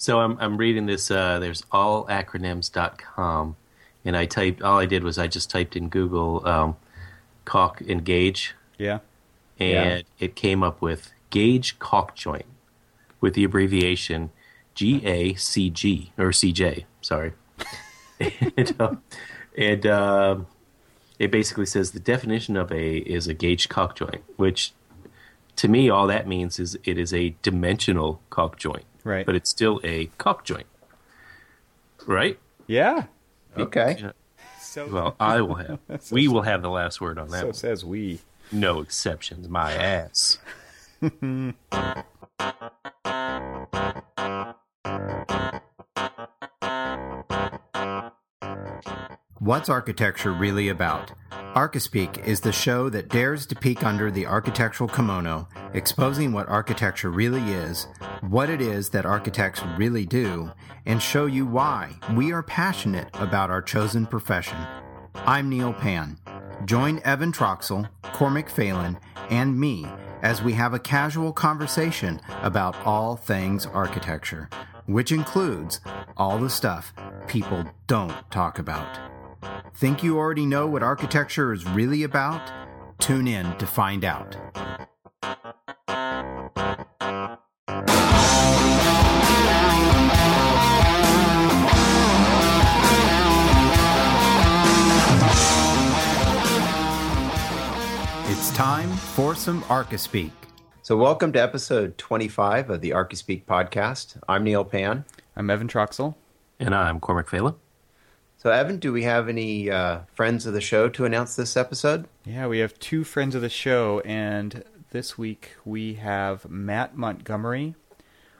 So I'm I'm reading this. Uh, there's allacronyms.com, and I typed. All I did was I just typed in Google um, caulk and gauge, Yeah. and it came up with gauge caulk joint with the abbreviation GACG or CJ. Sorry, and, uh, and um, it basically says the definition of a is a gauge caulk joint, which to me all that means is it is a dimensional caulk joint, Right. But it's still a cock joint, right? Yeah. Okay. Yeah. So, Well, I will have. we will have the last word on that. so one. says we. No exceptions. My ass. What's architecture really about? Archispeak is the show that dares to peek under the architectural kimono, exposing what architecture really is, what it is that architects really do, and show you why we are passionate about our chosen profession. I'm Neil Pan. Join Evan Troxel, Cormac Phelan, and me as we have a casual conversation about all things architecture, which includes all the stuff people don't talk about. Think you already know what architecture is really about? Tune in to find out. It's time for some Archispeak. So, welcome to episode 25 of the Archispeak podcast. I'm Neil Pan. I'm Evan Troxel. And I'm Cormac Phelan. So, Evan, do we have any uh, friends of the show to announce this episode? Yeah, we have two friends of the show, and this week we have Matt Montgomery,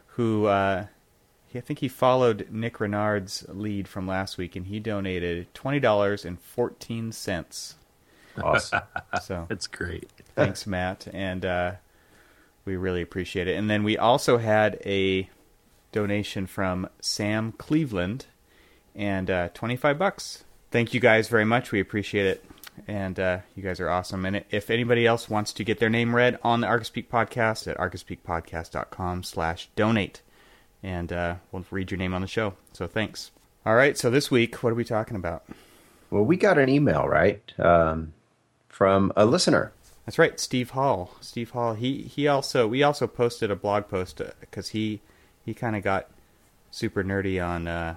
who uh, I think he followed Nick Renard's lead from last week, and he donated twenty dollars and fourteen cents. Awesome. So That's great. thanks, Matt, and uh, we really appreciate it. And then we also had a donation from Sam Cleveland, and uh, twenty five bucks. Thank you guys very much. We appreciate it, and uh, you guys are awesome. And if anybody else wants to get their name read on the Archispeak podcast at archispeakpodcast.com slash donate, and uh, we'll read your name on the show. So thanks. All right. So this week, what are we talking about? well, we got an email, right, um, from a listener. That's right, Steve Hall. Steve Hall. He he also we also posted a blog post because he he kind of got super nerdy on uh,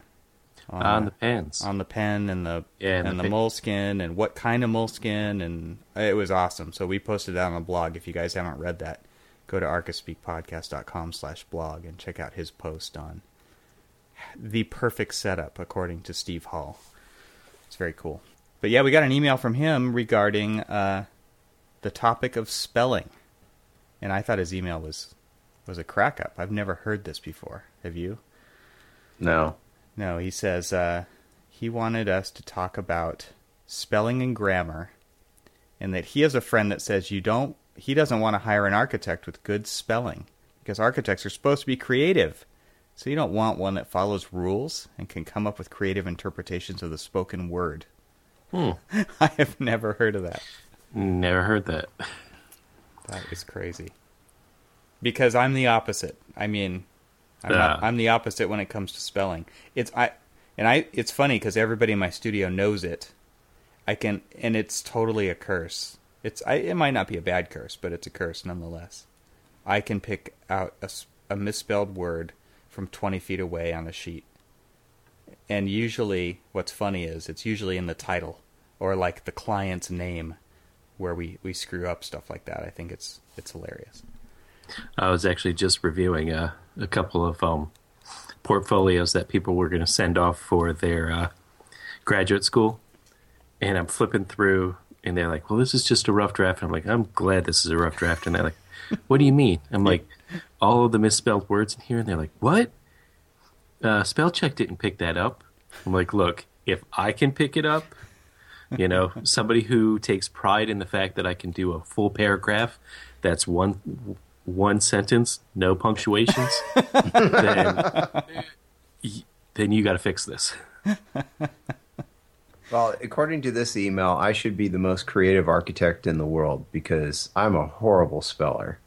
on, On the pens. on the pen and the Yeah, and and, the the, Moleskine and what kind of Moleskine and it was awesome. So we posted that on the blog. If you guys haven't read that, go to archispeakpodcast.com slash blog and check out his post on the perfect setup according to Steve Hall. It's very cool. But yeah, we got an email from him regarding uh, the topic of spelling, and I thought his email was was a crack up. I've never heard this before. Have you? No. No, he says uh, he wanted us to talk about spelling and grammar, and that he has a friend that says you don't. He doesn't want to hire an architect with good spelling because architects are supposed to be creative. So you don't want one that follows rules and can come up with creative interpretations of the spoken word. Hmm. I have never heard of that. Never heard that. That is crazy. Because I'm the opposite. I mean, I'm, not, I'm the opposite when it comes to spelling. It's I, and I. It's funny because everybody in my studio knows it. I can, and it's totally a curse. It's I. It might not be a bad curse, but it's a curse nonetheless. I can pick out a misspelled word from 20 feet away on a sheet. And usually, what's funny is it's usually in the title or like the client's name where we, we screw up stuff like that. I think it's it's hilarious. I was actually just reviewing a, a couple of um, portfolios that people were going to send off for their uh, graduate school. And I'm flipping through, and they're like, well, this is just a rough draft. And I'm like, I'm glad this is a rough draft. And they're like, what do you mean? I'm like, all of the misspelled words in here. And they're like, what? Uh, spell check didn't pick that up. I'm like, look, if I can pick it up, you know, somebody who takes pride in the fact that I can do a full paragraph that's one one sentence, no punctuations, then then you got to fix this. Well, according to this email, I should be the most creative architect in the world because I'm a horrible speller.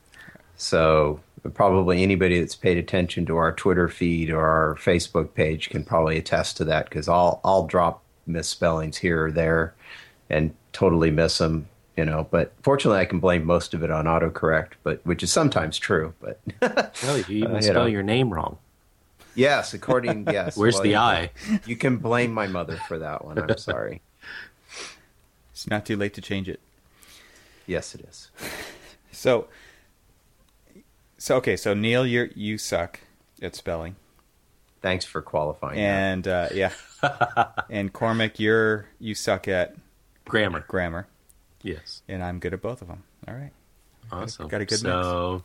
So probably anybody that's paid attention to our Twitter feed or our Facebook page can probably attest to that because I'll I'll drop misspellings here or there and totally miss them, you know. But fortunately, I can blame most of it on autocorrect, but which is sometimes true. But No, you even Uh, you spell know. your name wrong. yes, according yes, Where's well, the you- I? You can blame my mother for that one. I'm sorry. It's not too late to change it. Yes, it is. So, so okay. So Neil, you you suck at spelling, Thanks for qualifying. that. and uh, yeah, and Cormac, you're you suck at Grammar. grammar, Yes. and I'm good at both of them. All right. Awesome. got a good so,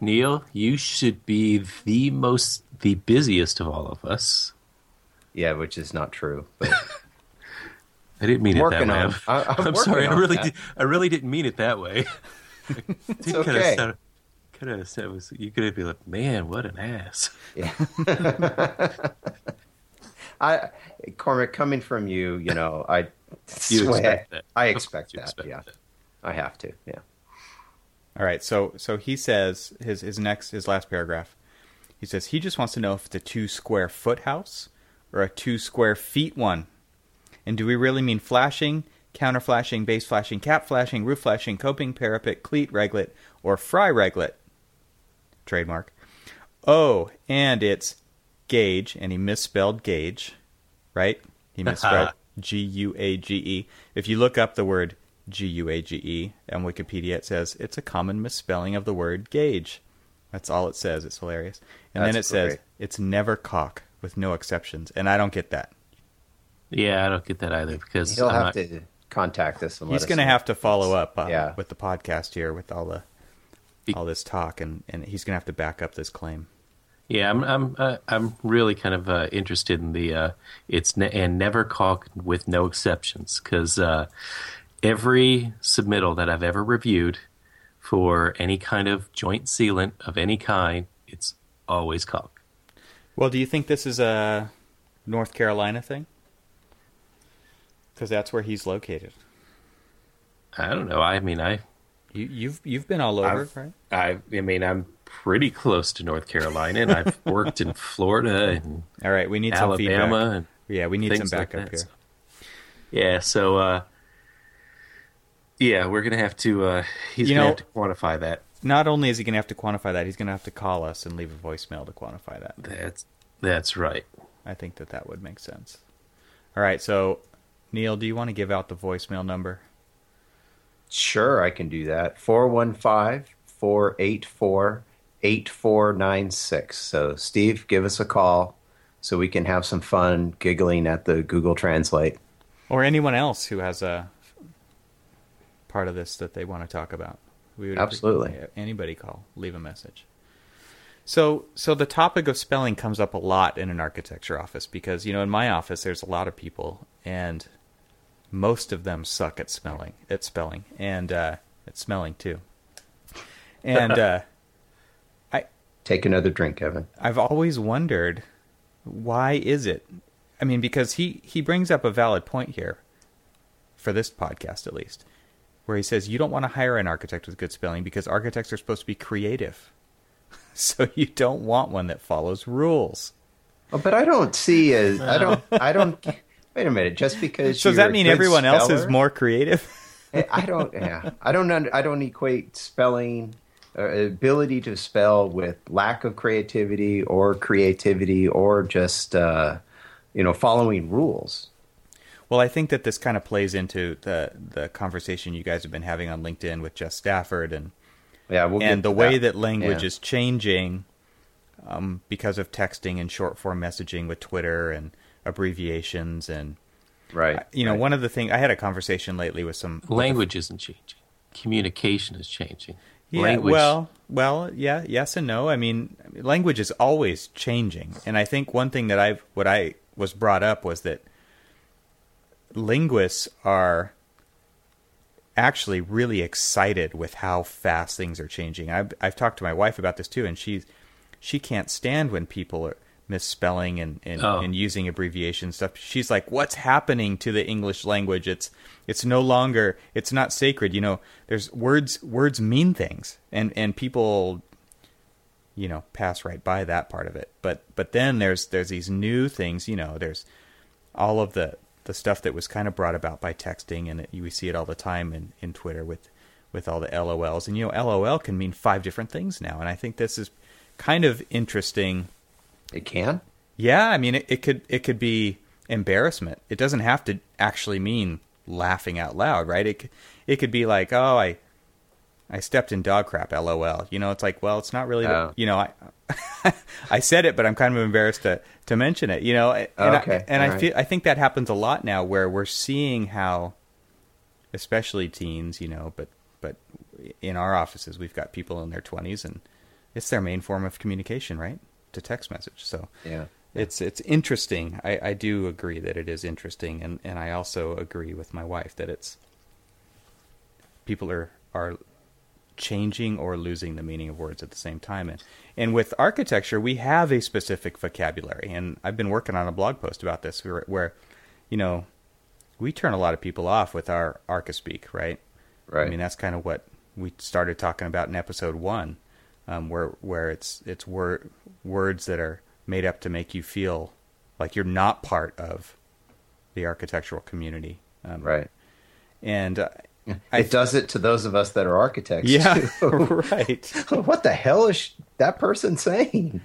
Neil, you should be the most, the busiest of all of us. yeah, which is not true. But I didn't mean it that Working way. on it. I- I'm I'm sorry. I really, did, I really didn't mean it that way. it's okay. Could have said was you could have been like, man, what an ass. Yeah. I Cormac, coming from you, you know, I You swear- expect that. I expect you that. expect yeah, that. I have to. Yeah. All right. So so he says his his next his last paragraph. He says he just wants to know if it's a two square foot house or a two square feet one, and do we really mean flashing, counter flashing, base flashing, cap flashing, roof flashing, coping, parapet, cleat, reglet, or Fry Reglet? Trademark. Oh, and it's gauge, and he misspelled gauge, right? He misspelled G U A G E. If you look up the word G U A G E on Wikipedia, it says it's a common misspelling of the word gauge. That's all it says. It's hilarious. And then it That's says it's never cock with no exceptions, and I don't get that. Yeah, I don't get that either because He'll I'm have not- to contact us and He's going to have to follow up uh, Yeah. with the podcast here with all the all this talk, and, and he's going to have to back up this claim. Yeah, I'm I'm uh, I'm really kind of uh, interested in the uh, it's ne- and never caulk with no exceptions because uh, every submittal that I've ever reviewed for any kind of joint sealant of any kind, it's always caulk. Well, do you think this is a North Carolina thing? Because that's where he's located. I don't know. I mean, I You, you've you've been all over, I've- right? I I mean, I'm pretty close to North Carolina, and I've worked in Florida and All right, we need some Alabama feedback. and Yeah, we need some things like backup here. so- Yeah, so uh, yeah, we're gonna have to. Uh, he's You gonna know- have to quantify that. Not only is he going to have to quantify that, he's going to have to call us and leave a voicemail to quantify that. That's that's right. I think that that would make sense. All right, so Neil, do you want to give out the voicemail number? Sure, I can do that. 415 484 8496. So, Steve, give us a call so we can have some fun giggling at the Google Translate. or anyone else who has a part of this that they want to talk about. We would Absolutely. anybody call, leave a message. So, so the topic of spelling comes up a lot in an architecture office because you know in my office there's a lot of people and most of them suck at spelling, at spelling, and uh, at smelling too. And uh, Take another drink, Evan. I've always wondered why is it? I mean, because he he brings up a valid point here for this podcast at least, where he says you don't want to hire an architect with good spelling because architects are supposed to be creative. So you don't want one that follows rules. Oh, but I don't see a. I don't. I don't. Wait a minute. Just because. So does that mean everyone else is more creative? Eh, I don't. Yeah, I don't. Under, I don't equate spelling, ability to spell, with lack of creativity or creativity or just uh, you know following rules. Well, I think that this kind of plays into the the conversation you guys have been having on LinkedIn with Jeff Stafford and Yeah, we'll and the to way that language Yeah. is changing um, because of texting and short form messaging with Twitter and abbreviations and right. you know right. one of the things I had a conversation lately with some with a- Language isn't changing. Communication is changing. Yeah, Language. well, well, yeah, yes and no. I mean, language is always changing, and I think one thing that I've what I was brought up was that linguists are actually really excited with how fast things are changing. I've I've talked to my wife about this too, and she's she can't stand when people are misspelling and and, Oh. and using abbreviation stuff. She's like, "What's happening to the English language? It's it's no longer it's not sacred. You know, there's words words mean things, and and people you know pass right by that part of it. But but then there's there's these new things. You know, there's all of the the stuff that was kind of brought about by texting, and it, we see it all the time in in Twitter with with all the LOLs. And you know, LOL can mean five different things now, and I think this is kind of interesting. It can. Yeah, I mean, it, it could it could be embarrassment. It doesn't have to actually mean laughing out loud, right? It it could be like, oh, I I stepped in dog crap, lol. You know, it's like, well, it's not really, Oh. the, you know, I I said it, but I'm kind of embarrassed to to mention it. You know, and Okay, I, and I right. feel I think that happens a lot now, where we're seeing how, especially teens, you know, but but in our offices, we've got people in their 20s, and it's their main form of communication, right? To text message. So Yeah. it's it's interesting. I, I do agree that it is interesting, and, and I also agree with my wife that it's people are are changing or losing the meaning of words at the same time. And and with architecture, we have a specific vocabulary, and I've been working on a blog post about this where, where you know we turn a lot of people off with our archispeak, right? Right. I mean, that's kind of what we started talking about in episode one, um, where where it's it's wor- words that are made up to make you feel like you're not part of the architectural community, um, right. And uh, it does it to those of us that are architects. yeah, right. what the hell is that person saying?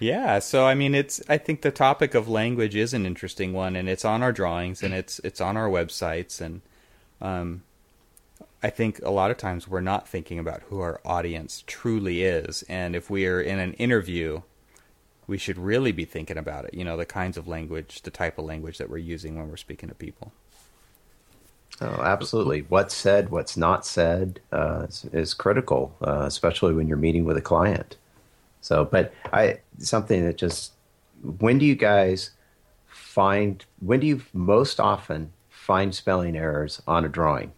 Yeah, so I mean, it's. I think the topic of language is an interesting one, and it's on our drawings, and it's it's on our websites, and um, I think a lot of times we're not thinking about who our audience truly is, and if we are in an interview, we should really be thinking about it. You know, the kinds of language, the type of language that we're using when we're speaking to people. Oh, absolutely. What's said, what's not said uh, is, is critical, uh, especially when you're meeting with a client. So, but I something that just when do you guys find when do you most often find spelling errors on a drawing?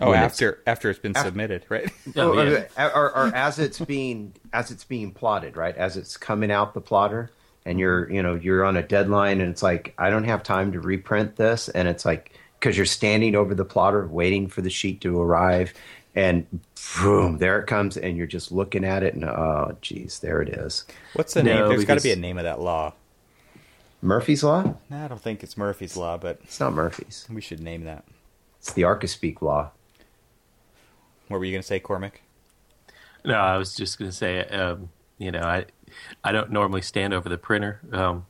Oh, When it's- after after it's been submitted, right? Oh, or, yeah. or, or as it's being as it's being plotted, right? As it's coming out the plotter, and you're you know you're on a deadline, and it's like I don't have time to reprint this, and it's like because you're standing over the plotter waiting for the sheet to arrive, and boom, there it comes, and you're just looking at it, and oh, geez, there it is. What's the No, name? There's got to be a name of that law. Murphy's law? No, I don't think it's Murphy's law, but It's not Murphy's. we should name that. It's the Archispeak law. What were you going to say, Cormac? No, I was just going to say, um, you know, I I don't normally stand over the printer, um,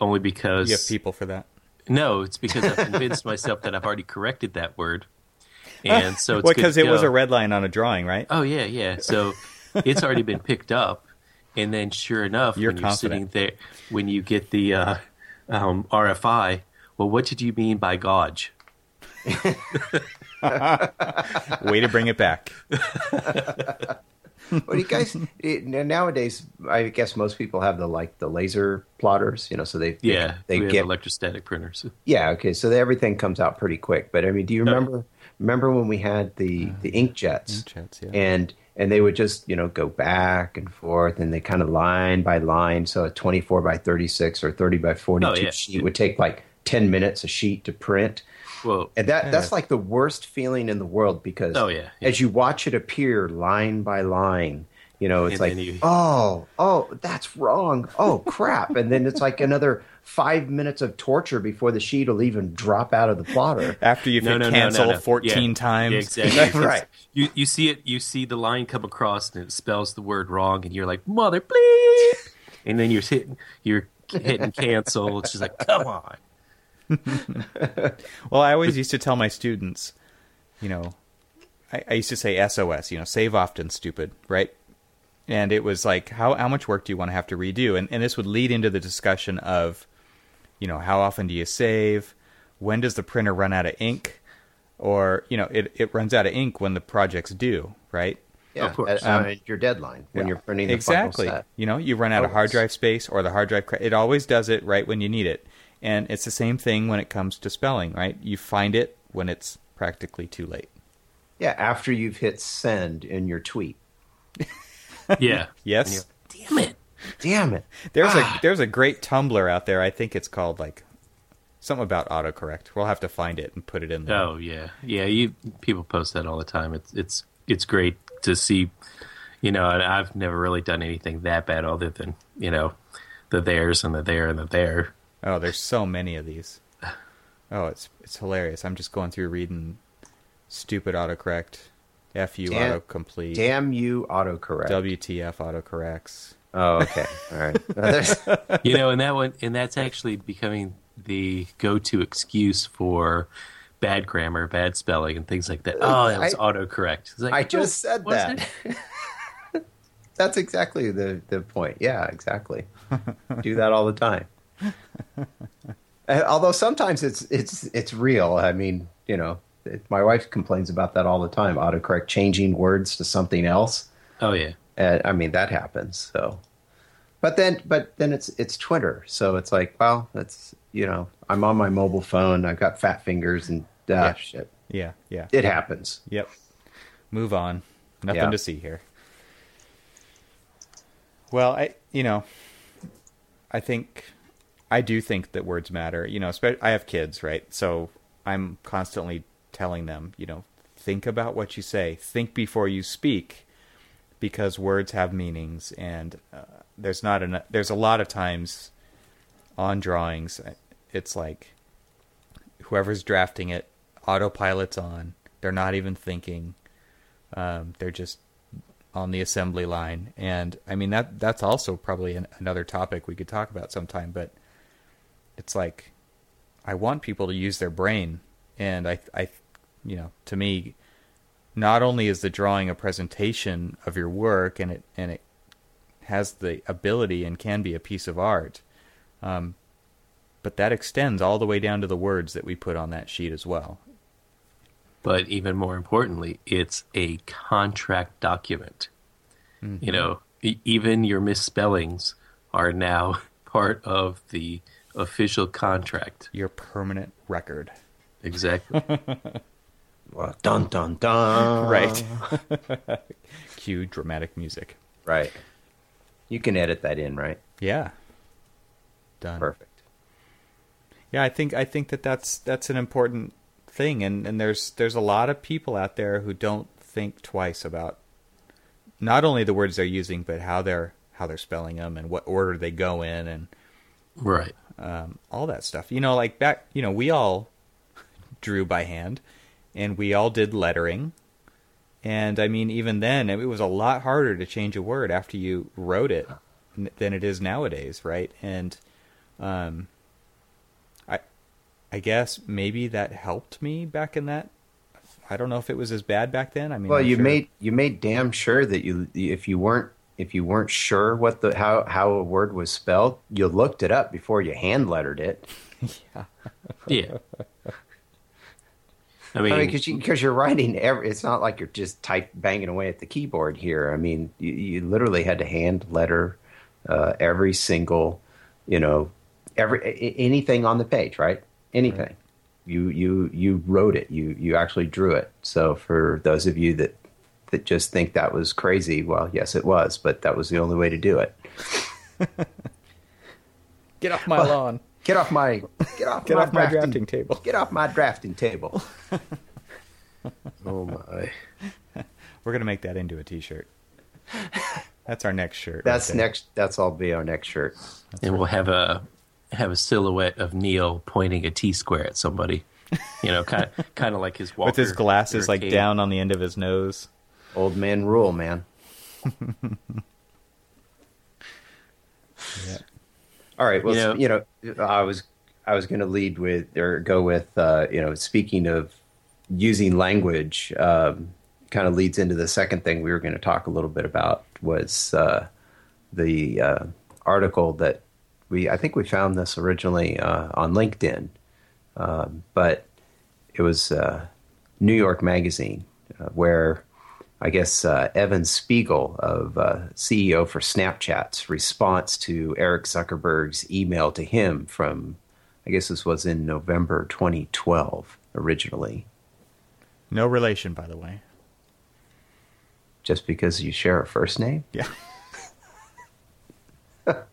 only because You have people for that. no, it's because I've convinced myself that I've already corrected that word, and so it's because to it was a red line on a drawing, right? Oh yeah, yeah. So it's already been picked up, and then sure enough, You're when you're sitting there, when you get the uh, um, RFI, well, what did you mean by gauge? Way to bring it back. Well, you guys it, nowadays, I guess most people have the like the laser plotters, you know, so they Yeah, they, we get have electrostatic printers. Yeah, okay. So they, everything comes out pretty quick. But I mean, do you remember remember when we had the uh, the inkjets? Inkjets, yeah. And and they would just you know go back and forth, and they kind of line by line. So a twenty four by thirty six or thirty by forty two Oh, yeah. sheet would take like ten minutes a sheet to print. Well, And that that's like the worst feeling in the world because Oh, yeah, yeah. as you watch it appear line by line, you know, it's And like you- oh, oh, that's wrong. Oh crap. and then it's like another five minutes of torture before the sheet will even drop out of the plotter. After you've no, hit no, no, cancel no, no. 14 Yeah. times. Yeah, exactly. 'Cause Right. You you see it. You see the line come across, and it spells the word wrong, and you're like, "Mother, please. And then you're hitting you're hitting cancel. It's just like, come on. Well, I always used to tell my students, you know, I, I used to say SOS, you know, save often, stupid, right? And it was like, how how much work do you want to have to redo? And and this would lead into the discussion of, you know, how often do you save? When does the printer run out of ink? Or you know, it it runs out of ink when the project's due, right? Yeah, Of course. uh, uh, your deadline when Yeah. you're printing the exactly. final set. You know, you run out of hard drive space or the hard drive. cra- It always does it right when you need it, and it's the same thing when it comes to spelling. Right? You find it when it's practically too late. Yeah, after you've hit send in your tweet. Yeah. Yes, Damn it. Damn it. there's Ah. a there's a great Tumblr out there. I think it's called like something about autocorrect. We'll have to find it and put it in there. Oh yeah, yeah. You people post that all the time. It's it's it's great to see. You know, and I've never really done anything that bad other than you know the theirs and the there and the there. Oh, there's so many of these. Oh, it's it's hilarious. I'm just going through reading stupid autocorrect, fu Damn- autocomplete, Damn you, autocorrect. WTF autocorrects. oh, okay. All right. You know, and that one and that's actually becoming the go-to excuse for bad grammar, bad spelling, and things like that. Oh, that was I- autocorrect. It's like, I just "Oh, said that. That's exactly the, the point. Yeah, exactly. Do that all the time. Although sometimes it's it's it's real. I mean, you know, it, my wife complains about that all the time. Autocorrect changing words to something else. Oh yeah. And I mean, that happens. So, but then, but then it's it's Twitter. So it's like, well, that's you know, I'm on my mobile phone. I've got fat fingers, and ah, Yeah. shit, Yeah, yeah. it happens. Yep. Move on. Nothing Yeah. to see here. Well, I you know, I think I do think that words matter. You know, I have kids, right? So I'm constantly telling them, you know, think about what you say. Think before you speak, because words have meanings, and uh, there's not enough. There's a lot of times on drawings, it's like whoever's drafting it, autopilot's on. They're not even thinking. Um, they're just on the assembly line, and I mean that that's also probably an, another topic we could talk about sometime. But it's like I want people to use their brain, and I I you know to me, not only is the drawing a presentation of your work, and it and it has the ability and can be a piece of art, um, but that extends all the way down to the words that we put on that sheet as well. But even more importantly, it's a contract document. You know, even your misspellings are now part of the official contract. Your permanent record. Exactly. Well, dun dun dun. Right. Cue dramatic music. Right. You can edit that in, right? Yeah. Done. Perfect. Yeah, I think I think that that's that's an important thing, and and there's there's a lot of people out there who don't think twice about not only the words they're using, but how they're how they're spelling them and what order they go in, and right. Um, all that stuff. You know, like back, you know, we all drew by hand, and we all did lettering. And I mean, even then, it was a lot harder to change a word after you wrote it than it is nowadays, right? And um, I, I guess maybe that helped me back in that. I don't know if it was as bad back then. I mean, Well, I'm you sure- made you made damn sure that you if you weren't if you weren't sure what the how how a word was spelled, you looked it up before you hand lettered it. Yeah. I mean, I mean, because you, because you're writing every. It's not like you're just type banging away at the keyboard here. I mean, you, you literally had to hand letter uh, every single, you know, every anything on the page, right? Anything. You you you wrote it. You you actually drew it. So for those of you that that just think that was crazy, well, yes, it was, but that was the only way to do it. get off my lawn, Get off my get off get my off my drafting table. Get off my drafting table. oh my. We're gonna make that into a T-shirt. That's our next shirt. That's there. next. That's all be our next shirt. and we'll have a have a silhouette of Neil pointing a T square at somebody. You know, kind of kind of like his walker with his glasses like cane. down on the end of his nose. Old man rule, man. Yeah. All right. Well, You know- you know, I was I was going to lead with or go with uh, you know, speaking of using language, um, kind of leads into the second thing we were going to talk a little bit about was uh, the uh, article that we I think we found this originally uh, on LinkedIn, um, but it was uh, New York Magazine uh, where I guess uh, Evan Spiegel of uh, CEO for Snapchat's response to Eric Zuckerberg's email to him from I guess this was in November 2012 originally. No relation, by the way. Just because you share a first name? Yeah.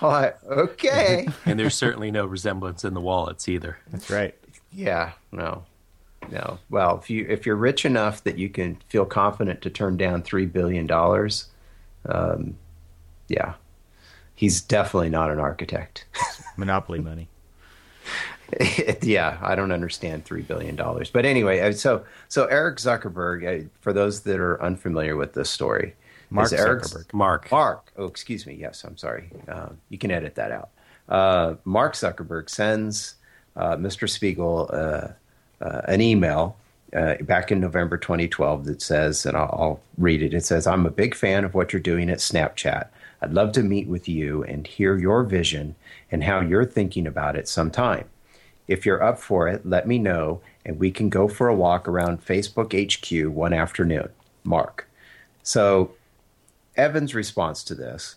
I- okay. and there's certainly no resemblance in the wallets either. That's right. yeah, no. No. Well, if you if you're rich enough that you can feel confident to turn down three billion dollars, um, yeah, he's definitely not an architect. Monopoly money. yeah, I don't understand three billion dollars. But anyway, uh, so so Eric Zuckerberg, uh, for those that are unfamiliar with this story, Mark Eric- Zuckerberg. Mark. Mark, oh, excuse me. Yes, I'm sorry. Uh, you can edit that out. Uh, Mark Zuckerberg sends uh, Mr. Spiegel uh, uh, an email uh, back in November 2012 that says, and I'll, I'll read it. It says, I'm a big fan of what you're doing at Snapchat. I'd love to meet with you and hear your vision and how you're thinking about it sometime. If you're up for it, let me know and we can go for a walk around Facebook HQ one afternoon. Mark. So Evan's response to this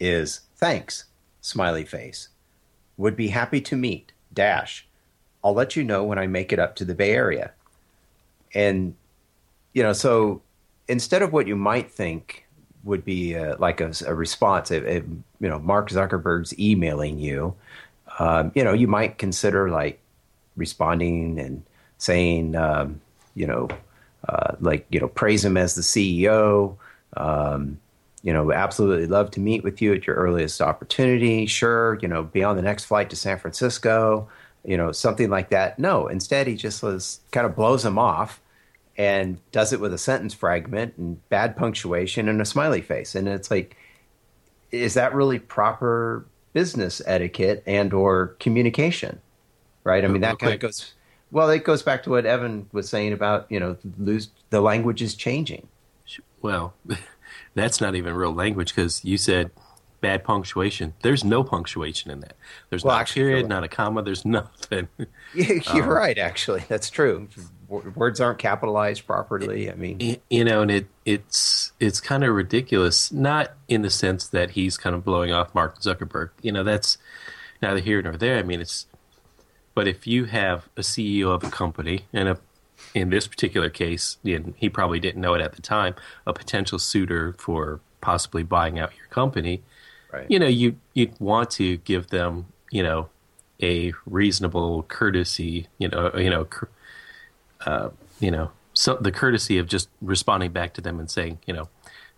is thanks, smiley face. Would be happy to meet, dash. I'll let you know when I make it up to the Bay Area. And, you know, so instead of what you might think would be uh, like a, a response, uh, you know, Mark Zuckerberg's emailing you, um, you know, you might consider like responding and saying, um, you know, uh, like, you know, praise him as the CEO. Um, you know, absolutely love to meet with you at your earliest opportunity. Sure, you know, be on the next flight to San Francisco, you know, something like that. No, instead, he just was kind of blows him off and does it with a sentence fragment and bad punctuation and a smiley face. And it's like, is that really proper business etiquette and or communication? Right? I mean, that kind of goes. Well, it goes back to what Evan was saying about you know lose the language is changing. Well, that's not even real language because you said bad punctuation. There's no punctuation in that. There's Well, not a period, not a comma. There's nothing. Yeah, You're Um, right. Actually, that's true. Words aren't capitalized properly. I mean, you know, and it it's it's kind of ridiculous. Not in the sense that he's kind of blowing off Mark Zuckerberg. You know, that's neither here nor there. I mean, it's but if you have a CEO of a company and a in this particular case, and he probably didn't know it at the time, a potential suitor for possibly buying out your company, right? you know, you you'd want to give them, you know, a reasonable courtesy, you know, you know, uh, you know, so the courtesy of just responding back to them and saying, you know,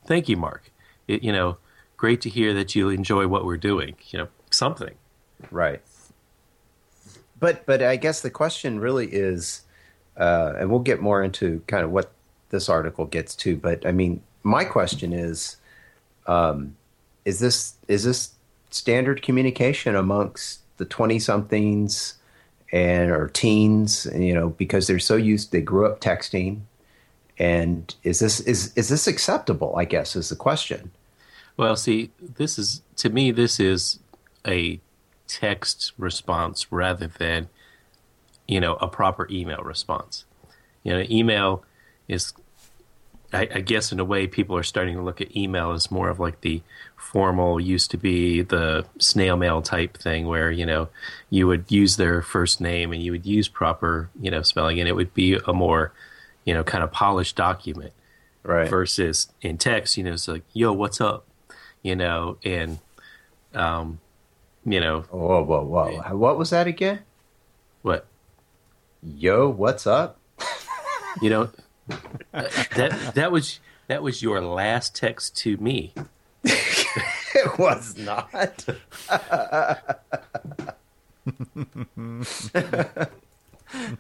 thank you, Mark. It, you know, great to hear that you enjoy what we're doing. You know, something. Right. But but I guess the question really is, uh, and we'll get more into kind of what this article gets to. But I mean, my question is, um, is this is this standard communication amongst the twenty somethings and or teens? You know, because they're so used, they grew up texting. And is this is is this acceptable? I guess is the question. Well, see, this is to me, this is a text response rather than, you know, a proper email response. You know, email is, I, I guess, in a way, people are starting to look at email as more of like the formal used to be the snail mail type thing where you know you would use their first name and you would use proper you know spelling and it would be a more you know kind of polished document Right. versus in text, you know, it's like, yo, what's up? You know, and, um, you know, Whoa, whoa, whoa! What was that again? what, Yo, what's up? you know, that, that was, that was your last text to me. It was not. that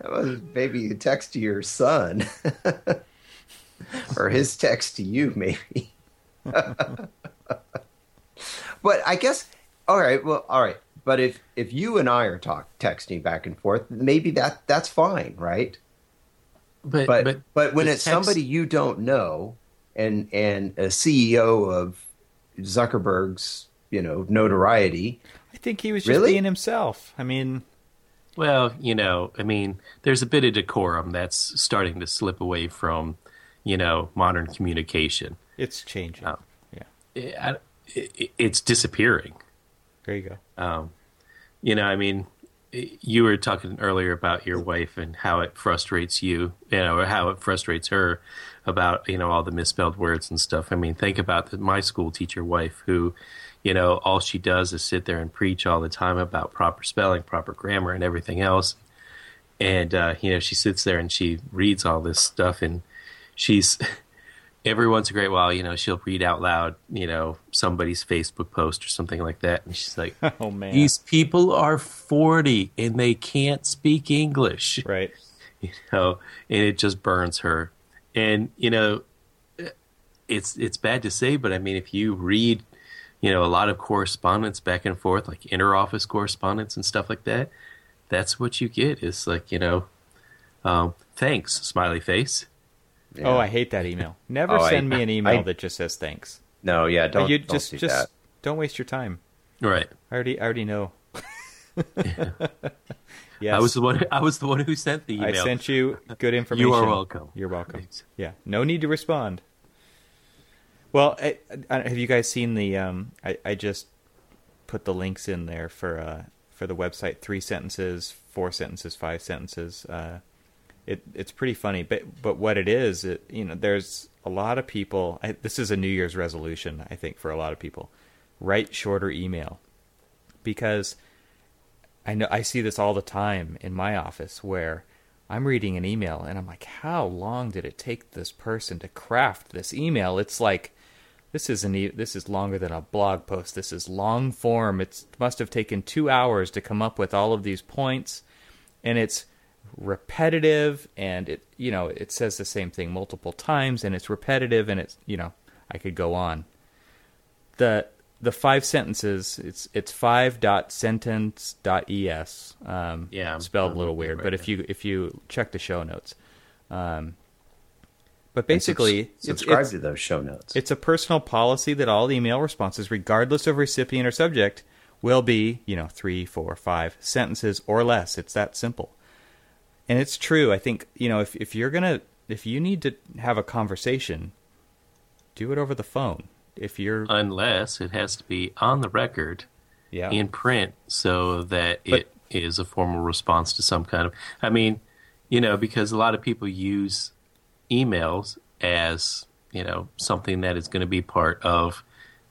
was maybe a text to your son. or his text to you, maybe. but I guess, all right, well, all right. But if, if you and I are talk, texting back and forth, maybe that that's fine, right? But, But but, when it's text- somebody you don't know, and and a CEO of Zuckerberg's, you know, notoriety, I think he was just Really? being himself. I mean, well, you know, I mean, there's a bit of decorum that's starting to slip away from, you know, modern communication. it's changing. Oh. Yeah, It, I- it, it's disappearing. there you go. Um, you know, I mean, you were talking earlier about your wife and how it frustrates you, you know, how it frustrates her about, you know, all the misspelled words and stuff. I mean, think about the, my school teacher wife who, you know, all she does is sit there and preach all the time about proper spelling, proper grammar, and everything else. and uh, you know she sits there and she reads all this stuff, and she's every once in a great while, you know, she'll read out loud, you know, somebody's Facebook post or something like that, and she's like, Oh man. "These people are forty and they can't speak English." right. you know, and it just burns her. And you know, it's it's bad to say, but I mean, if you read, you know, a lot of correspondence back and forth, like interoffice correspondence and stuff like that, that's what you get. Is like you know, um, thanks, smiley face. Yeah. Oh, I hate that email. Never Oh, I- send me an email I- that just says thanks. no, yeah, don't, you don't just do just that. don't waste your time. Right. I already I already know. yes. I was the one. I was the one who sent the email. I sent you good information. You are welcome. You're welcome. Thanks. Yeah, no need to respond. Well, I, I, have you guys seen the? Um, I, I just put the links in there for uh, for the website. Three sentences, four sentences, five sentences. Uh, it it's pretty funny, but but what it is, it, you know, there's a lot of people. I, this is a New Year's resolution, I think, for a lot of people. Write shorter email because I know I see this all the time in my office where I'm reading an email and I'm like, how long did it take this person to craft this email? It's like this isn't this is longer than a blog post. This is long form. It must have taken two hours to come up with all of these points, and it's repetitive and it you know it says the same thing multiple times and it's repetitive and it's you know I could go on. The the five sentences it's it's five dot sentence dot es um, Yeah, I'm- spelled I'm a little weird right but if you if you check the show notes um, but basically subs- it's- subscribe it's, to those show notes. it's a personal policy that all email responses regardless of recipient or subject will be you know three four five sentences or less it's that simple and it's true. I think you know if, if you're gonna if you need to have a conversation do it over the phone. If you're unless it has to be on the record yeah. in print so that But- it is a formal response to some kind of i mean you know because a lot of people use emails as you know something that is going to be part of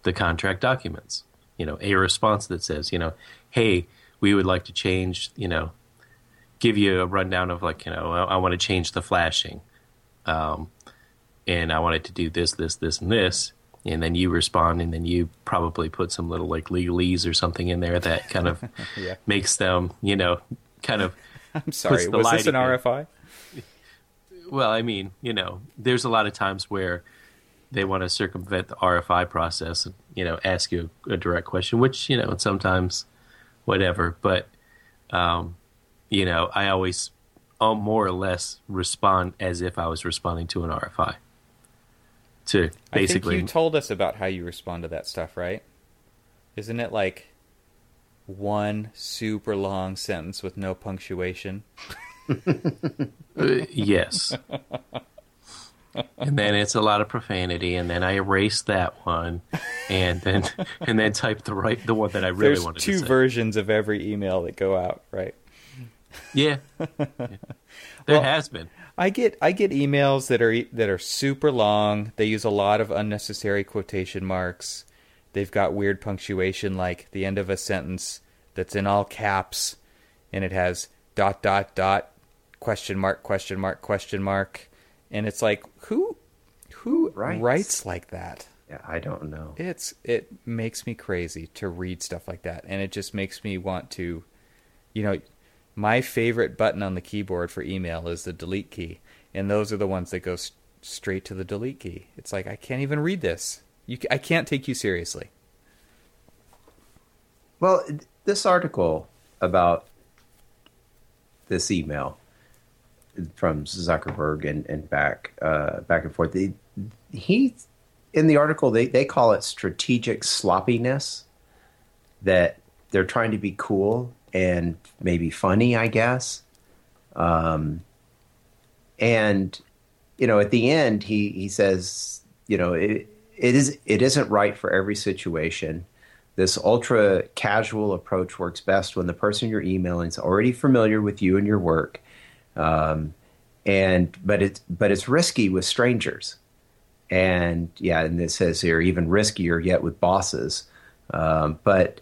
the contract documents. You know a response that says you know hey we would like to change you know give you a rundown of like you know i, I want to change the flashing um, and i want it to do this this this and this and then you respond and then you probably put some little like legalese or something in there that kind of Yeah. makes them you know kind of i'm sorry the was this an lighting in. rfi well i mean you know there's a lot of times where they want to circumvent the rfi process and you know ask you a direct question which you know sometimes whatever but um you know i always uh, more or less respond as if i was responding to an rfi to basically I think you told us about how you respond to that stuff, right? Isn't it like one super long sentence with no punctuation? Uh, yes. and then it's a lot of profanity, and then I erase that one, and then and then type the right the one that I really There's wanted two to say. versions of every email that go out, right? Yeah, Yeah. there Well- has been. I get I get emails that are e, that are super long. They use a lot of unnecessary quotation marks. They've got weird punctuation like the end of a sentence that's in all caps and it has dot dot dot question mark question mark question mark and it's like who who writes? writes like that? yeah, I don't know. It's it makes me crazy to read stuff like that, and it just makes me want to, you know, my favorite button on the keyboard for email is the delete key, and those are the ones that go s- straight to the delete key. It's like I can't even read this. You, I can't take you seriously. Well, this article about this email from Zuckerberg and, and back uh, back and forth. He in the article they, they call it strategic sloppiness. That they're trying to be cool and maybe funny, I guess. Um, and you know, at the end, he he says, you know, it, it is it isn't right for every situation. This ultra casual approach works best when the person you're emailing is already familiar with you and your work, um, and but it's but it's risky with strangers, and yeah, and it says here even riskier yet with bosses. Um, but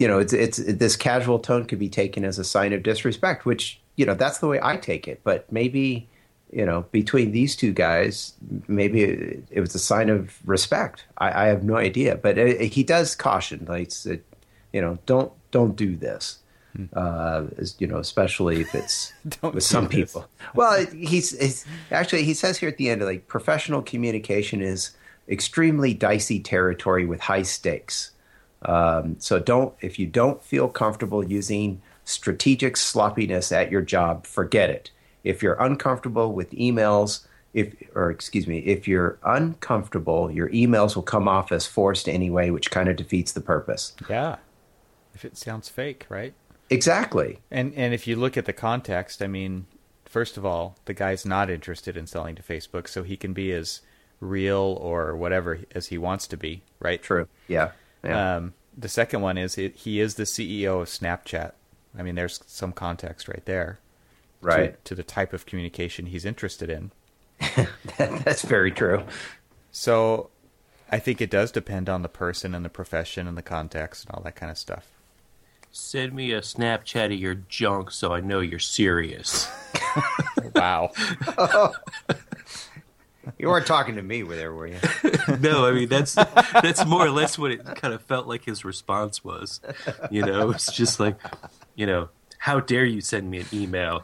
you know, it's it's this casual tone could be taken as a sign of disrespect, which you know that's the way I take it. But maybe you know between these two guys, maybe it, it was a sign of respect. I, I have no idea, but it, he does caution, like you know, don't don't do this. Uh, as, you know, especially if it's Don't with some this. people. Well, he's, he's actually he says here at the end, like professional communication is extremely dicey territory with high stakes. Um, so don't if you don't feel comfortable using strategic sloppiness at your job, forget it. If you're uncomfortable with emails, if or excuse me, if you're uncomfortable, your emails will come off as forced anyway, which kind of defeats the purpose. Yeah. If it sounds fake, right? Exactly. And and if you look at the context, I mean, first of all, the guy's not interested in selling to Facebook, so he can be as real or whatever as he wants to be, right? True. Yeah. Yeah. Um, the second one is it, he is the CEO of Snapchat. I mean, there's some context right there, to- right. to the type of communication he's interested in. That's very true. So I think it does depend on the person and the profession and the context and all that kind of stuff. Send me a Snapchat of your junk so I know you're serious. Wow. You weren't talking to me there, were you? no, I mean that's that's more or less what it kind of felt like his response was. You know, it's just like, you know, how dare you send me an email?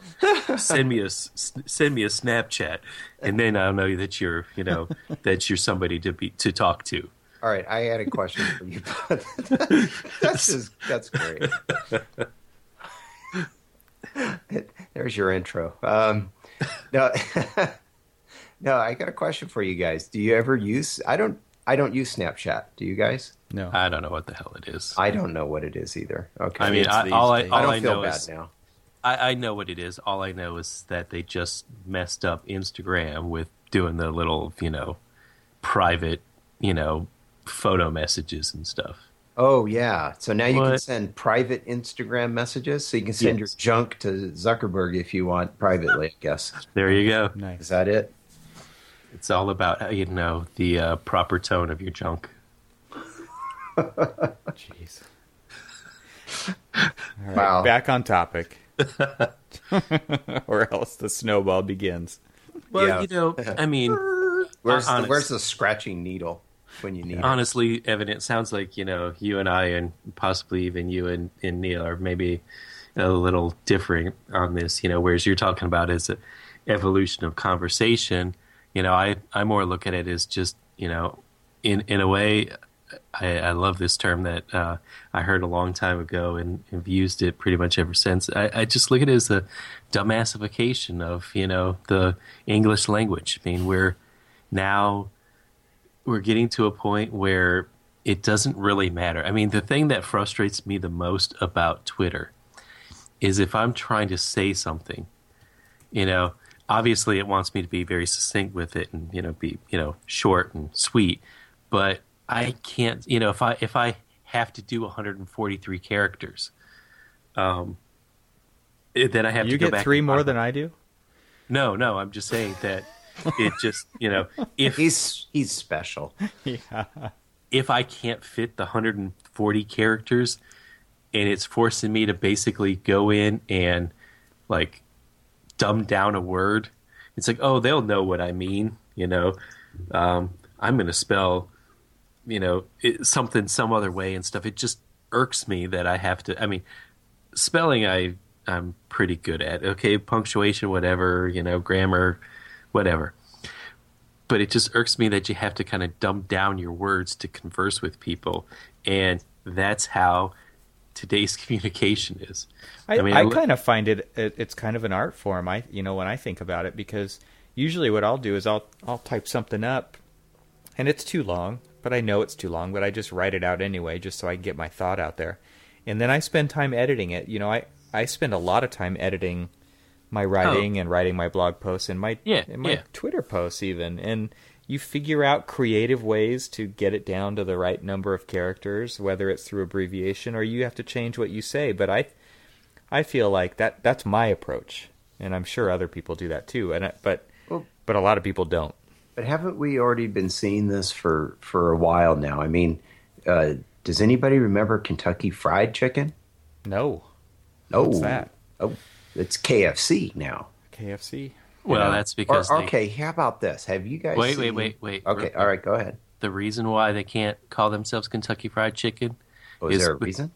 Send me a send me a Snapchat, and then I'll know that you're, you know, that you're somebody to be to talk to. All right, I had a question for you. that's just, that's great. There's your intro. Um, no, no, I got a question for you guys. Do you ever use? I don't. I don't use Snapchat. Do you guys? No. I don't know what the hell it is. I don't know what it is either. Okay. I mean, I, all I all I don't I feel know bad is now. I, I know what it is. All I know is that they just messed up Instagram with doing the little, you know, private, you know, photo messages and stuff. Oh yeah. So now you can send private Instagram messages. So you can send Yes. your junk to Zuckerberg if you want privately. I guess There you go. is that it? It's all about how you know the uh, proper tone of your junk. Jeez. All right, Wow. Back on topic. or else the snowball begins. Well, Yeah. you know, I mean, Where's the, honest- where's the scratching needle when you need it? honestly, Evan, it sounds like you know you and I, and possibly even you and, and Neil, are maybe a little differing on this. You know, whereas you're talking about is a evolution of conversation. You know, I I more look at it as just you know, in in a way, I, I love this term that uh, I heard a long time ago and have used it pretty much ever since. I, I just look at it as a dumbassification of you know the English language. I mean, we're now we're getting to a point where it doesn't really matter. I mean, the thing that frustrates me the most about Twitter is if I'm trying to say something, you know, obviously it wants me to be very succinct with it and, you know, be, you know, short and sweet, but I can't, you know, if I if I have to do 143 characters, um then I have You to go get back three more than I do? No, no, I'm just saying that it just, you know, if He's he's special. Yeah. if I can't fit the 140 characters and it's forcing me to basically go in and like dumb down a word, it's like, oh, they'll know what I mean, you know. Um, I'm going to spell, you know, it, something some other way and stuff. It just irks me that I have to. I mean, spelling I I'm pretty good at. Okay, punctuation, whatever, you know, grammar, whatever but it just irks me that you have to kind of dumb down your words to converse with people and that's how today's communication is I, I, mean, I look- kind of find it, it it's kind of an art form. I you know when I think about it because usually what I'll do is I'll I'll type something up and it's too long, but I know it's too long, but I just write it out anyway just so I can get my thought out there. And then I spend time editing it. You know, I I spend a lot of time editing my oh. writing and writing my blog posts and my Oh. Yeah, and my yeah. Twitter posts even and you figure out creative ways to get it down to the right number of characters, whether it's through abbreviation or you have to change what you say. But I, I feel like that that's my approach, and I'm sure other people do that too. And I, but Well- but a lot of people don't. But haven't we already been seeing this for for a while now? I mean, uh, does anybody remember Kentucky Fried Chicken? No, Oh, What's that? Oh, It's KFC now. KFC. Well, know? that's because Or- they- okay. How about this? Have you guys? Wait, wait, seen- wait, wait. Okay, all right. Go ahead. the reason why they can't call themselves Kentucky Fried Chicken. Oh, is is there a reason?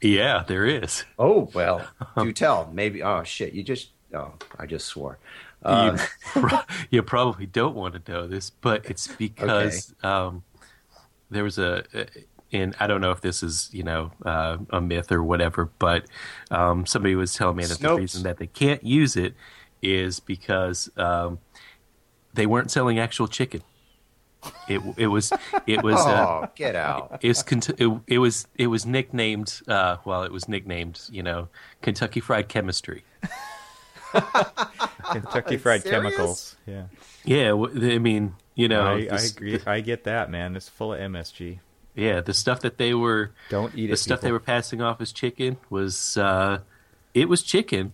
Yeah, there is. Oh well, do tell. Maybe. Oh shit! You just. Oh, I just swore. Uh, you, pro- you probably don't want to know this, but it's because um, there was a, and I don't know if this is you know uh, a myth or whatever, but um, somebody was telling me that the reason that they can't use it is because um, they weren't selling actual chicken. It it was it was. Uh, oh, get out! is it, it was it was nicknamed uh, well it was nicknamed you know Kentucky Fried Chemistry. Kentucky Fried Serious? Chemicals. Yeah. Yeah, I mean you know I, I this- agree. I get that, man. It's full of MSG. Yeah, the stuff that they were Don't eat the it. stuff they were passing off as chicken was uh, it was chicken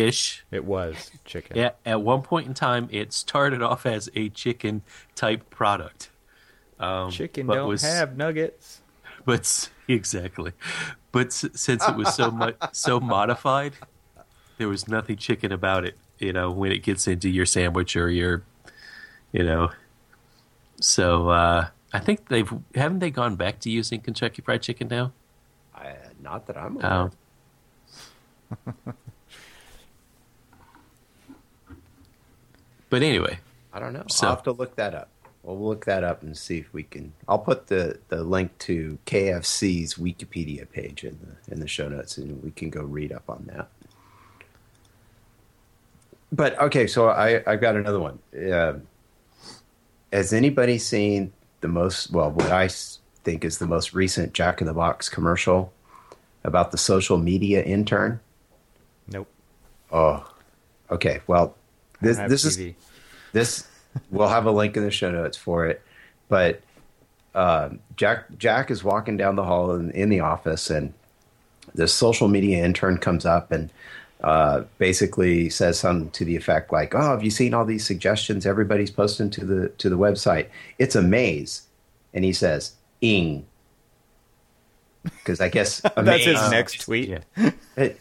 ish. It was chicken. Yeah, at one point in time, it started off as a chicken type product. Um, Chicken but don't was- have nuggets. but exactly, but since it was so much so modified, there was nothing chicken about it. You know, when it gets into your sandwich or your, you know, so uh, I think they've haven't they gone back to using Kentucky Fried Chicken now. I, not that I'm. Aware. Oh. but anyway, I don't know. So- I'll have to look that up. We'll look that up and see if we can. I'll put the, the link to KFC's Wikipedia page in the in the show notes, and we can go read up on that. But okay, so I I've got another one. Uh, has anybody seen the most? Well, what I think is the most recent Jack in the Box commercial about the social media intern. Nope. Oh, okay. Well, this this is this we'll have a link in the show notes for it. But um, jack jack is walking down the hall in, in the office and this social media intern comes up and uh, basically says something to the effect like oh have you seen all these suggestions everybody's posting to the to the website? It's a maze. And he says ing. Because i guess That's his next tweet. yeah,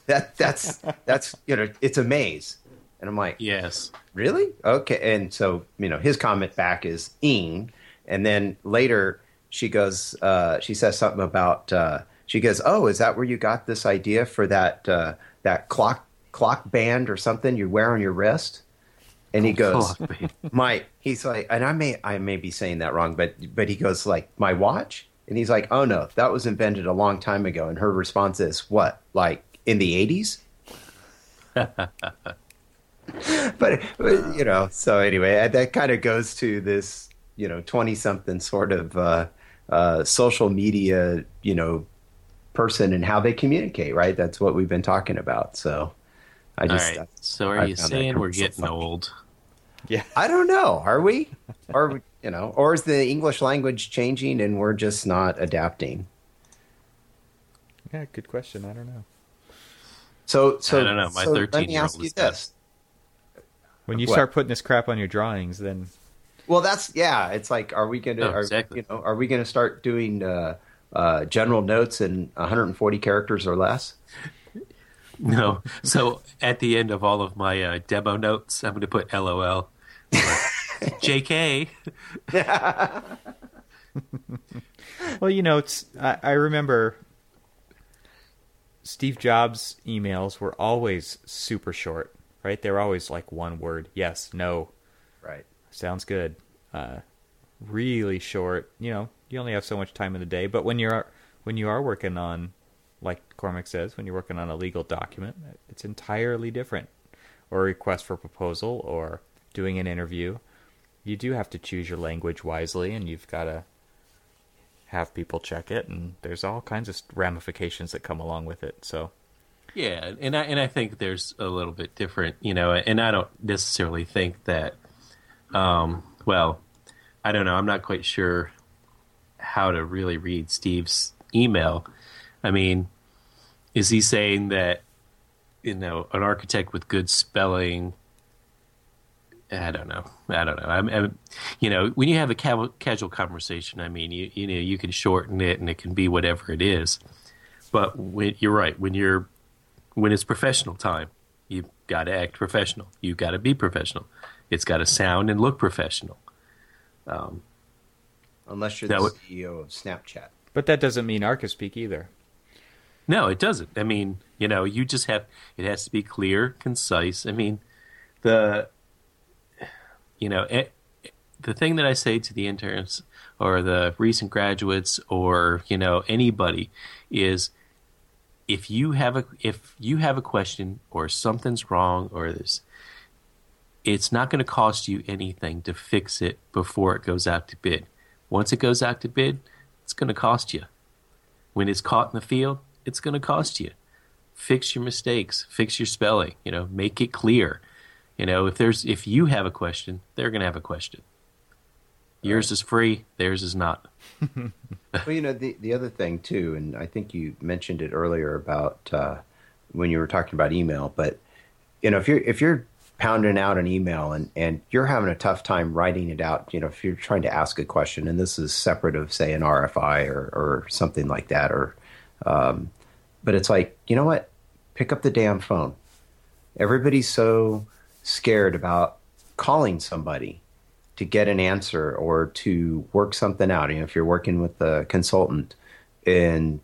that that's that's you know it's a maze and i'm like yes, Really? Okay. And so, you know, his comment back is ing. And then later she goes, uh, she says something about, uh, she goes, Oh, is that where you got this idea for that, uh, that clock, clock band or something you wear on your wrist? And he goes, my, he's like, and I may, I may be saying that wrong, but, but he goes like, my watch? And he's like, oh no, that was invented a long time ago. And her response is, what, like in the 80s? but but, you know so anyway uh, that kind of goes to this you know 20 something sort of uh, uh, social media you know person and how they communicate right that's what we've been talking about so i All just right. So are I you saying we're getting funny. old? Yeah. i don't know are we or we- you know or is the english language changing and we're just not adapting Yeah. Good question. I don't know. so so I don't know. My so let 13 me year ask old you is dead. this When you What? start putting this crap on your drawings, then Well, that's yeah. It's like, are we going to? No, are, exactly. You know, are we going to start doing uh, uh, general notes in 140 characters or less? No. So at the end of all of my uh, demo notes, I'm going to put LOL. JK. Well, you know, it's I, I remember Steve Jobs' emails were always super short, right? They were always like one word, yes, no, Right. sounds good. Uh, really short. You know, you only have so much time in the day, but when you're when you are working on, like Cormac says, when you're working on a legal document, it's entirely different. Or a request for proposal, or doing an interview, you do have to choose your language wisely, and you've got to have people check it, and there's all kinds of ramifications that come along with it. So, Yeah, and I and I think there's a little bit different, you know, and I don't necessarily think that um well, I don't know, I'm not quite sure how to really read Steve's email. I mean, is he saying that you know, an architect with good spelling I don't know. I don't know. I'm, I'm, you know, when you have a ca- casual conversation, I mean, you you know, you can shorten it and it can be whatever it is. But when, you're right. When you're when it's professional time, you've got to act professional. You've got to be professional. It's got to sound and look professional. Unless you're the would- CEO of Snapchat. But that doesn't mean Archispeak either. No, it doesn't. I mean, you know, you just have it has to be clear, concise. I mean, the you know, eh, the thing that I say to the interns or the recent graduates or, you know, anybody is if you have a if you have a question or something's wrong or this it's not going to cost you anything to fix it before it goes out to bid. Once it goes out to bid, it's going to cost you. When it's caught in the field, it's going to cost you. Fix your mistakes, fix your spelling, you know, make it clear. You know, if there's if you have a question, they're going to have a question. Yours is free, theirs is not. well, you know, the the other thing too, and I think you mentioned it earlier about uh, when you were talking about email, but you know, if you're if you're pounding out an email and and you're having a tough time writing it out, you know, if you're trying to ask a question, and this is separate of say an RFI or or something like that, or um, but it's like, you know what, pick up the damn phone. Everybody's so scared about calling somebody to get an answer or to work something out. You know, if you're working with a consultant, and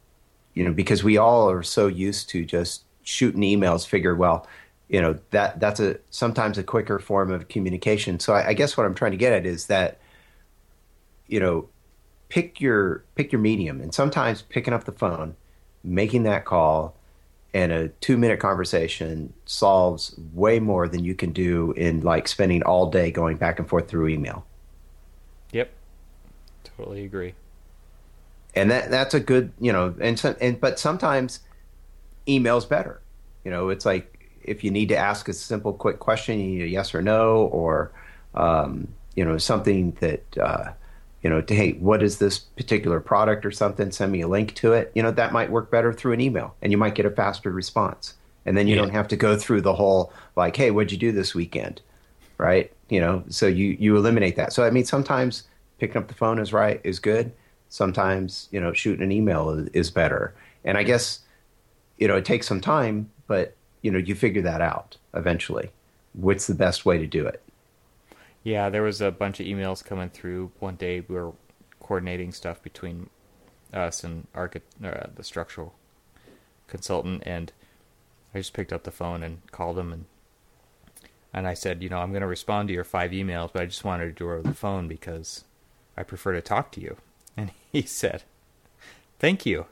you know, because we all are so used to just shooting emails, figure, well, you know, that that's a sometimes a quicker form of communication. So I, I guess what I'm trying to get at is that, you know, pick your pick your medium, and sometimes picking up the phone, making that call. And a two minute conversation solves way more than you can do in like spending all day going back and forth through email. Yep. Totally agree. and that that's a good you know and some, and but sometimes email's better you know it's like if you need to ask a simple quick question you need a yes or no or um, you know something that uh, you know to, hey what is this particular product or something? Send me a link to it. You know that might work better through an email and you might get a faster response. And then you Yeah. don't have to go through the whole like hey what'd you do this weekend? Right? You know so you you eliminate that. So i mean sometimes picking up the phone is right is good. Sometimes you know shooting an email is, is better. And i guess you know it takes some time but you know you figure that out eventually. What's the best way to do it Yeah, there was a bunch of emails coming through one day. We were coordinating stuff between us and archi- uh, the structural consultant, and I just picked up the phone and called him and and I said, you know, I'm going to respond to your five emails, but I just wanted to do it over the phone because I prefer to talk to you. And he said, "Thank you.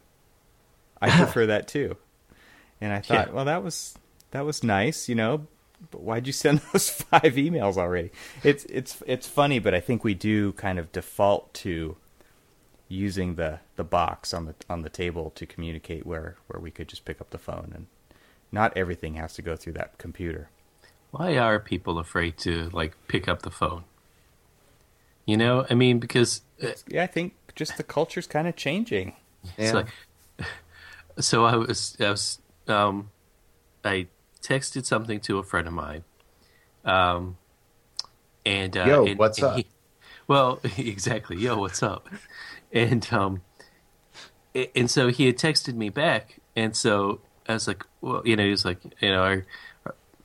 I prefer that too." And I thought, Yeah. well, that was that was nice, you know. But why'd you send those five emails already? It's it's it's funny, but I think we do kind of default to using the, the box on the on the table to communicate where, where we could just pick up the phone and not everything has to go through that computer. Why are people afraid to like pick up the phone? You know, I mean, because uh, Yeah, I think just the culture's kind of changing. Yeah. like, so I was, I was, um, I texted something to a friend of mine, um, and uh, Yo, and- what's and up? he- well, exactly. Yo, what's up? And um, and so he had texted me back, and so I was like, well, you know, he was like, you know, are,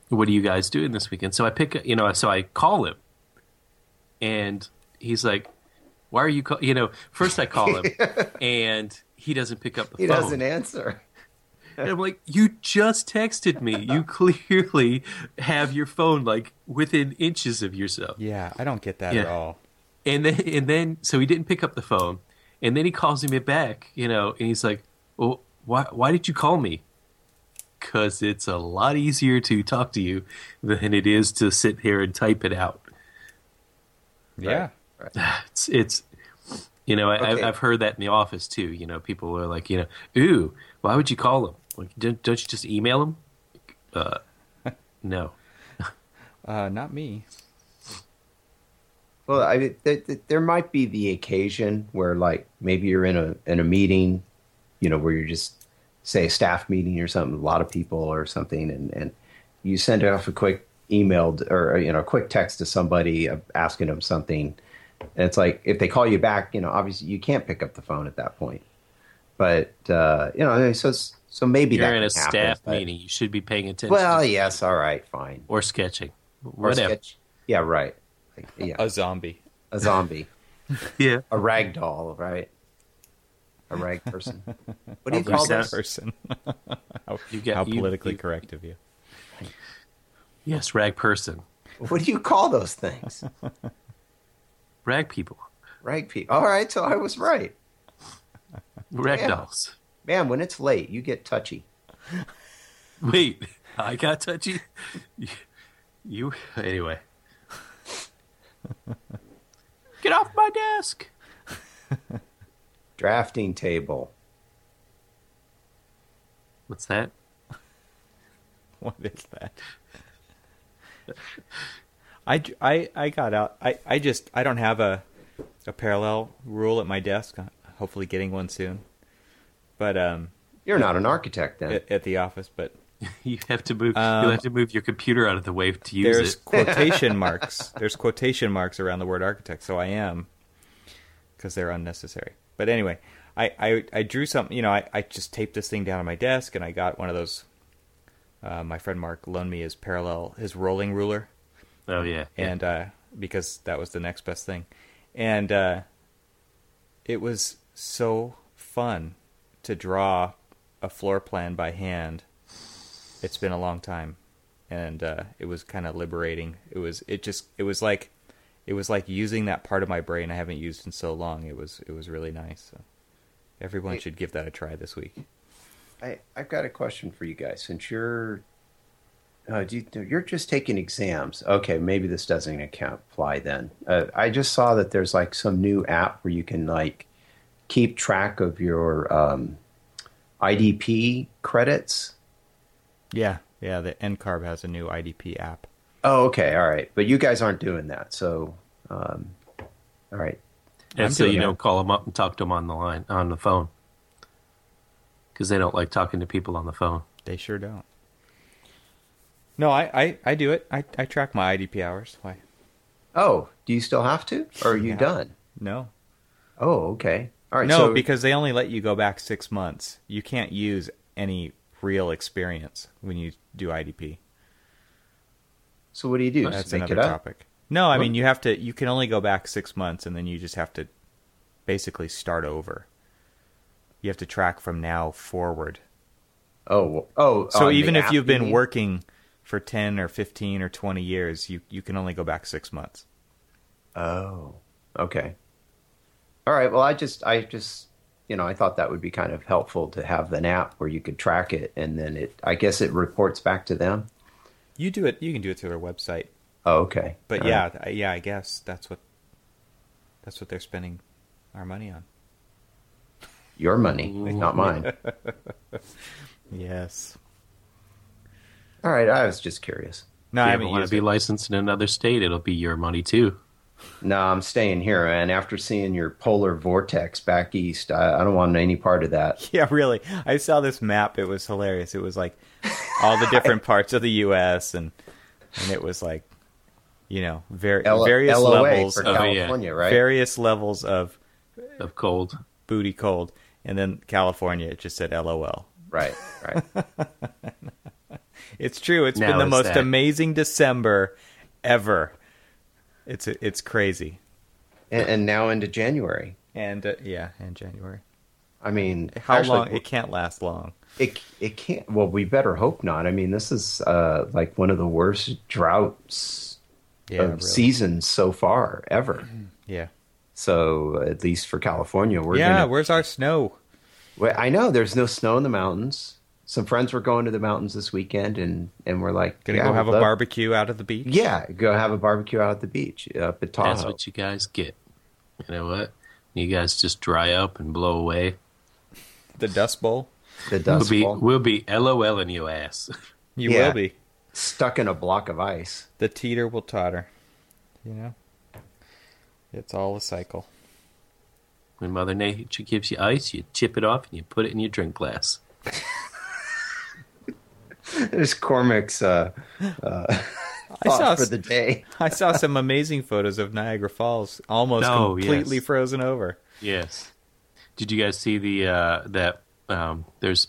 what are you guys doing this weekend? So I pick, you know, so I call him, and he's like, why are you call? You know, first I call him, and he doesn't pick up the he phone. He doesn't answer And I'm like, you just texted me. You clearly have your phone like within inches of yourself. Yeah, I don't get that Yeah. at all. And then, and then, so he didn't pick up the phone. And then he calls me back, you know, and he's like, well, why, why did you call me? Because it's a lot easier to talk to you than it is to sit here and type it out. Yeah. It's, it's you know, I, Okay. I've heard that in the office too. You know, people are like, you know, ooh, why would you call him? Like, don't, don't you just email him? Uh, no. Uh, not me. Well, I mean, th- th- there might be the occasion where, like, maybe you're in a in a meeting, you know, where you're just say a staff meeting or something, a lot of people or something, and and you send off a quick email or you know, a quick text to somebody uh, asking them something, and it's like if they call you back, you know, obviously you can't pick up the phone at that point. But uh, you know, so s- So maybe You're that in a happen, staff but- meeting. You should be paying attention. Well, yes, all right, fine. or sketching. Or Whatever. sketch- Yeah, right. Like, yeah, A zombie. a zombie, Yeah. a rag doll, right? A rag person. What do you call rag this? person. how You get- how you- politically you- correct of you. Yes, rag person. What do you call those things? Rag people. Rag people. All right, so I was right. Rag Yeah. dolls. Man, when it's late, you get touchy. Wait, I got touchy. You, you anyway. Get off my desk. Drafting table. What's that? What is that? I, I, I got out. I, I just I don't have a a parallel rule at my desk. Uh, Hopefully, getting one soon. But um, You're not an architect then. at, at the office, but You have to move. Um, you'll have to move your computer out of the way to use there's it. There's quotation marks. There's quotation marks around the word architect, so I am because they're unnecessary. But anyway, I, I, I drew something. You know, I, I just taped this thing down on my desk, and I got one of those. Uh, my friend Mark loaned me his parallel, his rolling ruler, Oh yeah. yeah. and uh, because that was the next best thing, and uh, it was so fun to draw a floor plan by hand. It's been a long time, and uh, it was kind of liberating. It was it just it was like it was like using that part of my brain I haven't used in so long. It was it was really nice. So everyone should give that a try this week. I, I've got a question for you guys. Since you're, uh, do you, you're just taking exams, okay? Maybe this doesn't account apply then. Uh, I just saw that there's like some new app where you can like keep track of your um, IDP credits. Yeah, yeah. The NCARB has a new IDP app. Oh, okay, all right. But you guys aren't doing that, so um, all right. and I'm so you that. don't call them up and talk to them on the line on the phone because they don't like talking to people on the phone. They sure don't. No, I, I, I do it. I, I track my IDP hours. Why? Oh, do you still have to, or are you Yeah. done? No. Oh, okay. All right. no, so, because they only let you go back six months. You can't use any real experience when you do IDP. so what do you do? That's Just make another it up. topic. No, I What? mean you have to. You can only go back six months, and then you just have to basically start over. You have to track from now forward. Oh, oh. So even if app, you've been mean? working for ten or fifteen or twenty years, you you can only go back six months. Oh, okay. All right. Well, I just, I just, you know, I thought that would be kind of helpful to have an app where you could track it, and then it, I guess, it reports back to them. You do it. You can do it through their website. Oh, okay. But All yeah, right. Yeah, I guess that's what that's what they're spending our money on. your money, not mine. Yes. All right. I was just curious. No, if you ever haven't want to be it. licensed in another state, it'll be your money too. No, I'm staying here, and after seeing your polar vortex back east, I, I don't want any part of that. Yeah, really. I saw this map. It was hilarious. It was like all the different parts of the U.S. and and it was like, you know, very L- various LOA levels, for yeah. California, right? various levels of Of cold. booty cold, and then California. It just said LOL. Right, right. It's true. It's Now been the most that- amazing December ever. It's it's crazy. and, and now into January. And uh, yeah, and January. I mean, How actually, long? It can't last long. It it can't. Well, we better hope not. I mean, this is uh, like one of the worst droughts Yeah, of really. seasons so far ever. Yeah. So at least for California, we're yeah. gonna. Where's our snow? Well, I know there's no snow in the mountains. Some friends were going to the mountains this weekend, and and we're like, Gonna yeah, go have we'd a love- barbecue out at the beach. Yeah, go have a barbecue out at the beach up at Tahoe. That's what you guys get. You know what? You guys just dry up and blow away. The Dust Bowl. the We'll dust be bowl. we'll be LOL in you ass. You Yeah. will be. stuck in a block of ice. The teeter will totter. You know? It's all a cycle. When Mother Nature gives you ice, you chip it off and you put it in your drink glass. There's Cormac's uh, uh, I saw for the day. I saw some amazing photos of Niagara Falls almost Oh, completely yes. frozen over. Yes. Did you guys see the uh, that um, there's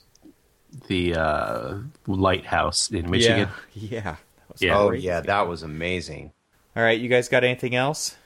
the uh, lighthouse in Michigan. Yeah. Yeah. That was Yeah. Oh yeah, that was amazing. All right, you guys got anything else?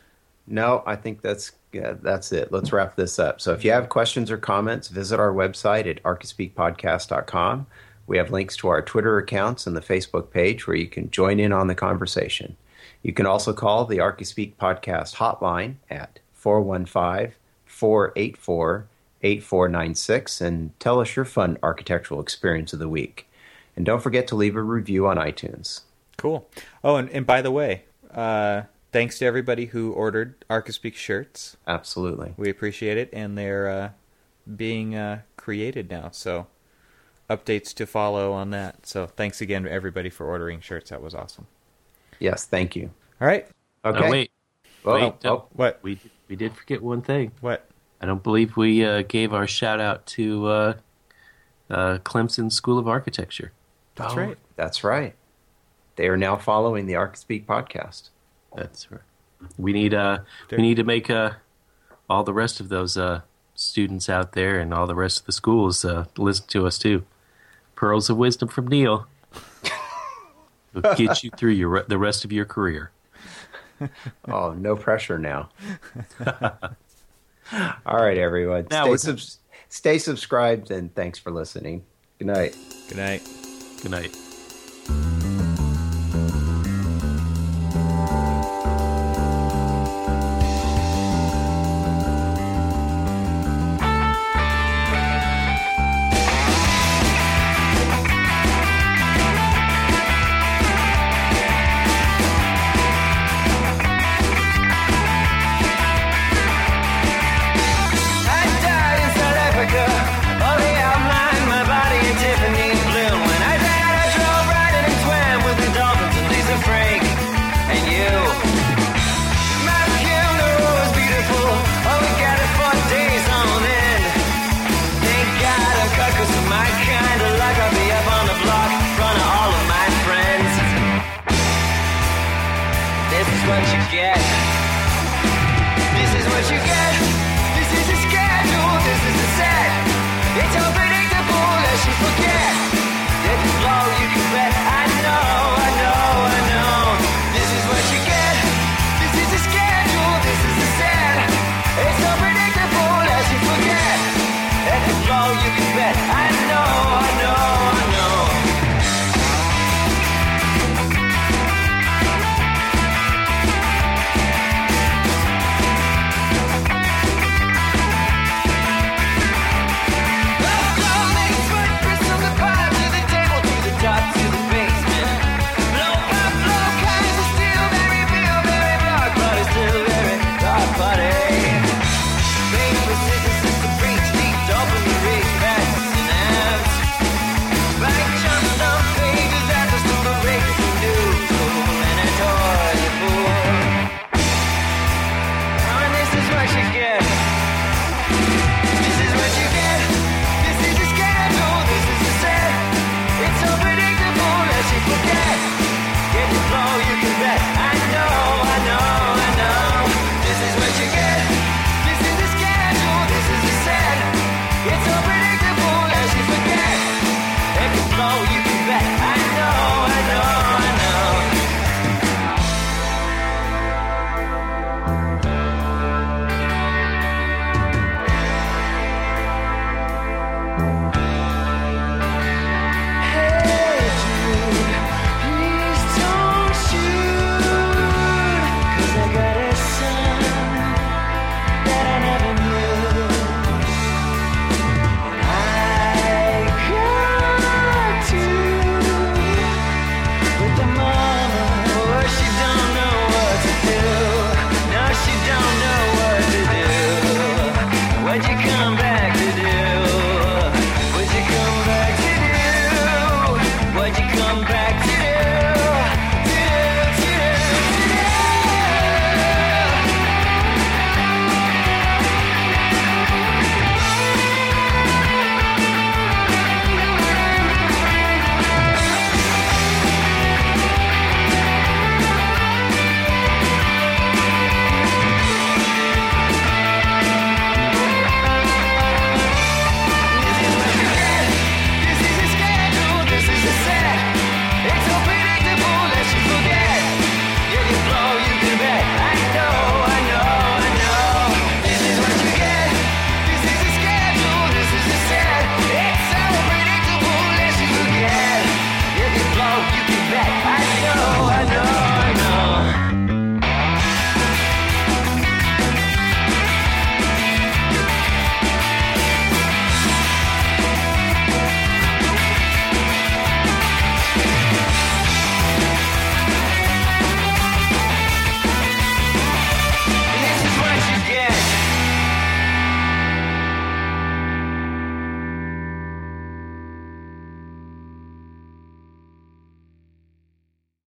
No, I think that's yeah, that's it. Let's wrap this up. So if you have questions or comments, visit our website at archispeakpodcast.com. We have links to our Twitter accounts and the Facebook page where you can join in on the conversation. You can also call the Archispeak Podcast hotline at 415-484-8496 and tell us your fun architectural experience of the week. And don't forget to leave a review on iTunes. Cool. Oh, and, and by the way, uh, thanks to everybody who ordered Archispeak shirts. Absolutely. We appreciate it, and they're uh, being uh, created now. So updates to follow on that. So thanks again to everybody for ordering shirts. That was awesome. Yes, thank you. All right. Okay. Oh, wait, Oh, wait. oh, oh, What? We we did forget one thing. What? I don't believe we uh, gave our shout out to uh, uh, Clemson School of Architecture. That's Oh, right. That's right. They are now following the Archispeak podcast. That's right. We need uh we need to make uh all the rest of those uh students out there and all the rest of the schools uh listen to us too. Pearls of wisdom from Neil. Will get you through your the rest of your career. Oh, no pressure now. All right, everyone. Now stay, we're- stay subscribed and thanks for listening. Good night. Good night. Good night. This is what you get. This is what you get. This is the schedule. This is the set. It's unpredictable as you forget. If you blow, you